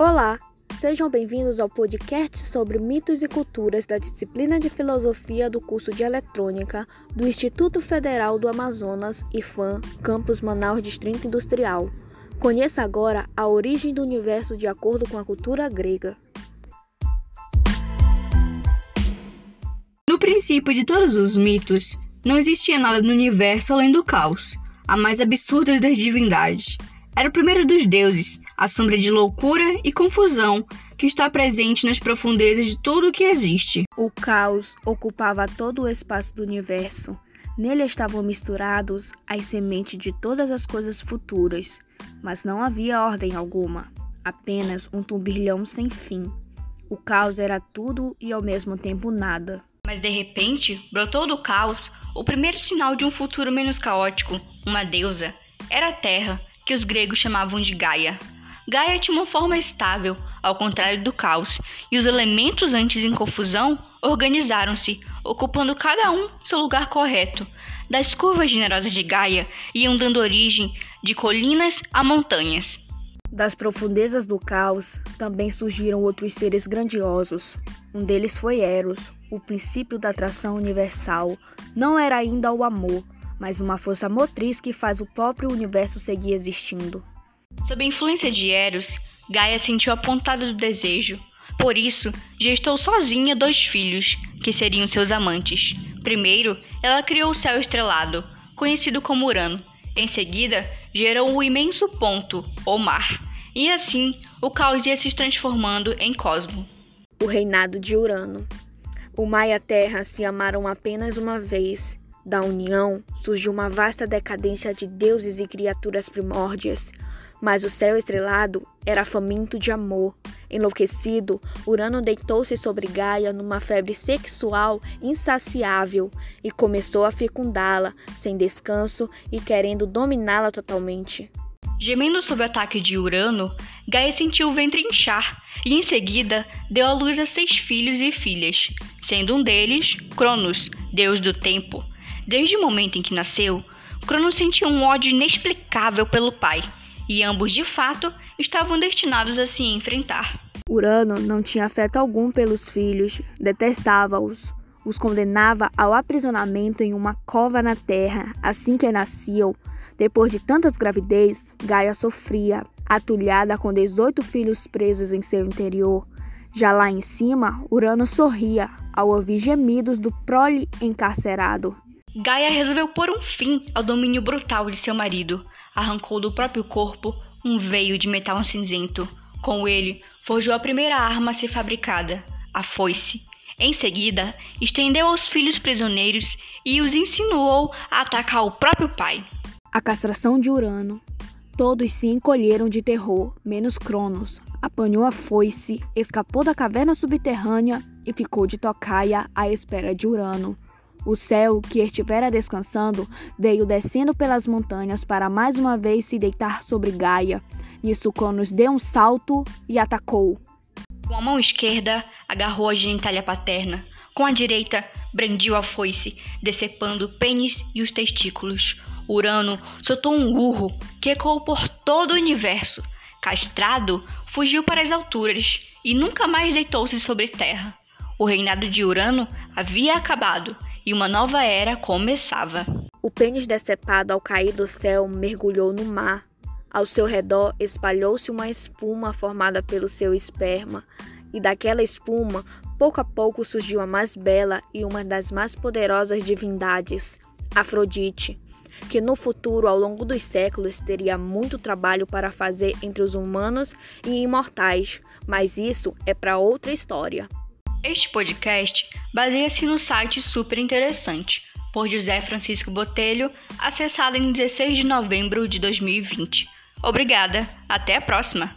Olá, sejam bem-vindos ao podcast sobre mitos e culturas da disciplina de filosofia do curso de eletrônica do Instituto Federal do Amazonas, IFAM, Campus Manaus Distrito Industrial. Conheça agora a origem do universo de acordo com a cultura grega. No princípio de todos os mitos, não existia nada no universo além do caos, a mais absurda das divindades. Era o primeiro dos deuses, a sombra de loucura e confusão que está presente nas profundezas de tudo o que existe. O caos ocupava todo o espaço do universo. Nele estavam misturados as sementes de todas as coisas futuras, mas não havia ordem alguma, apenas um turbilhão sem fim. O caos era tudo e ao mesmo tempo nada. Mas de repente, brotou do caos o primeiro sinal de um futuro menos caótico, uma deusa. Era a Terra, que os gregos chamavam de Gaia. Gaia tinha uma forma estável, ao contrário do caos, e os elementos antes em confusão organizaram-se, ocupando cada um seu lugar correto. Das curvas generosas de Gaia iam dando origem de colinas a montanhas. Das profundezas do caos também surgiram outros seres grandiosos. Um deles foi Eros, o princípio da atração universal. Não era ainda o amor, mas uma força motriz que faz o próprio universo seguir existindo. Sob a influência de Eros, Gaia sentiu a pontada do desejo. Por isso, gestou sozinha dois filhos, que seriam seus amantes. Primeiro, ela criou o céu estrelado, conhecido como Urano. Em seguida, gerou o imenso ponto, ou mar. E assim, o caos ia se transformando em cosmo. O reinado de Urano. O mar e a terra se amaram apenas uma vez da união surgiu uma vasta decadência de deuses e criaturas primórdias, mas o céu estrelado era faminto de amor. Enlouquecido, Urano deitou-se sobre Gaia numa febre sexual insaciável e começou a fecundá-la, sem descanso e querendo dominá-la totalmente. Gemendo sob o ataque de Urano, Gaia sentiu o ventre inchar e em seguida deu à luz a seis filhos e filhas, sendo um deles Cronos, deus do tempo. Desde o momento em que nasceu, Cronos sentia um ódio inexplicável pelo pai, e ambos de fato estavam destinados a se enfrentar. Urano não tinha afeto algum pelos filhos, detestava-os, os condenava ao aprisionamento em uma cova na terra assim que nasciam. Depois de tantas gravidez, Gaia sofria, atulhada com 18 filhos presos em seu interior. Já lá em cima, Urano sorria ao ouvir gemidos do prole encarcerado Gaia resolveu pôr um fim ao domínio brutal de seu marido. Arrancou do próprio corpo um veio de metal cinzento. Com ele, forjou a primeira arma a ser fabricada, a foice. Em seguida, estendeu aos filhos prisioneiros e os insinuou a atacar o próprio pai. A castração de Urano. Todos se encolheram de terror, menos Cronos. Apanhou a foice, escapou da caverna subterrânea e ficou de tocaia à espera de Urano. O céu, que estivera descansando, veio descendo pelas montanhas para mais uma vez se deitar sobre Gaia. Nisso, Cronos deu um salto e atacou. Com a mão esquerda, agarrou a genitália paterna. Com a direita, brandiu a foice, decepando o pênis e os testículos. Urano soltou um urro que ecoou por todo o universo. Castrado, fugiu para as alturas e nunca mais deitou-se sobre terra. O reinado de Urano havia acabado e uma nova era começava. O pênis decepado ao cair do céu mergulhou no mar. Ao seu redor espalhou-se uma espuma formada pelo seu esperma, e daquela espuma, pouco a pouco surgiu a mais bela e uma das mais poderosas divindades, Afrodite, que no futuro, ao longo dos séculos, teria muito trabalho para fazer entre os humanos e imortais, mas isso é para outra história. Este podcast baseia-se no site super interessante, por José Francisco Botelho, acessado em 16 de novembro de 2020. Obrigada, até a próxima!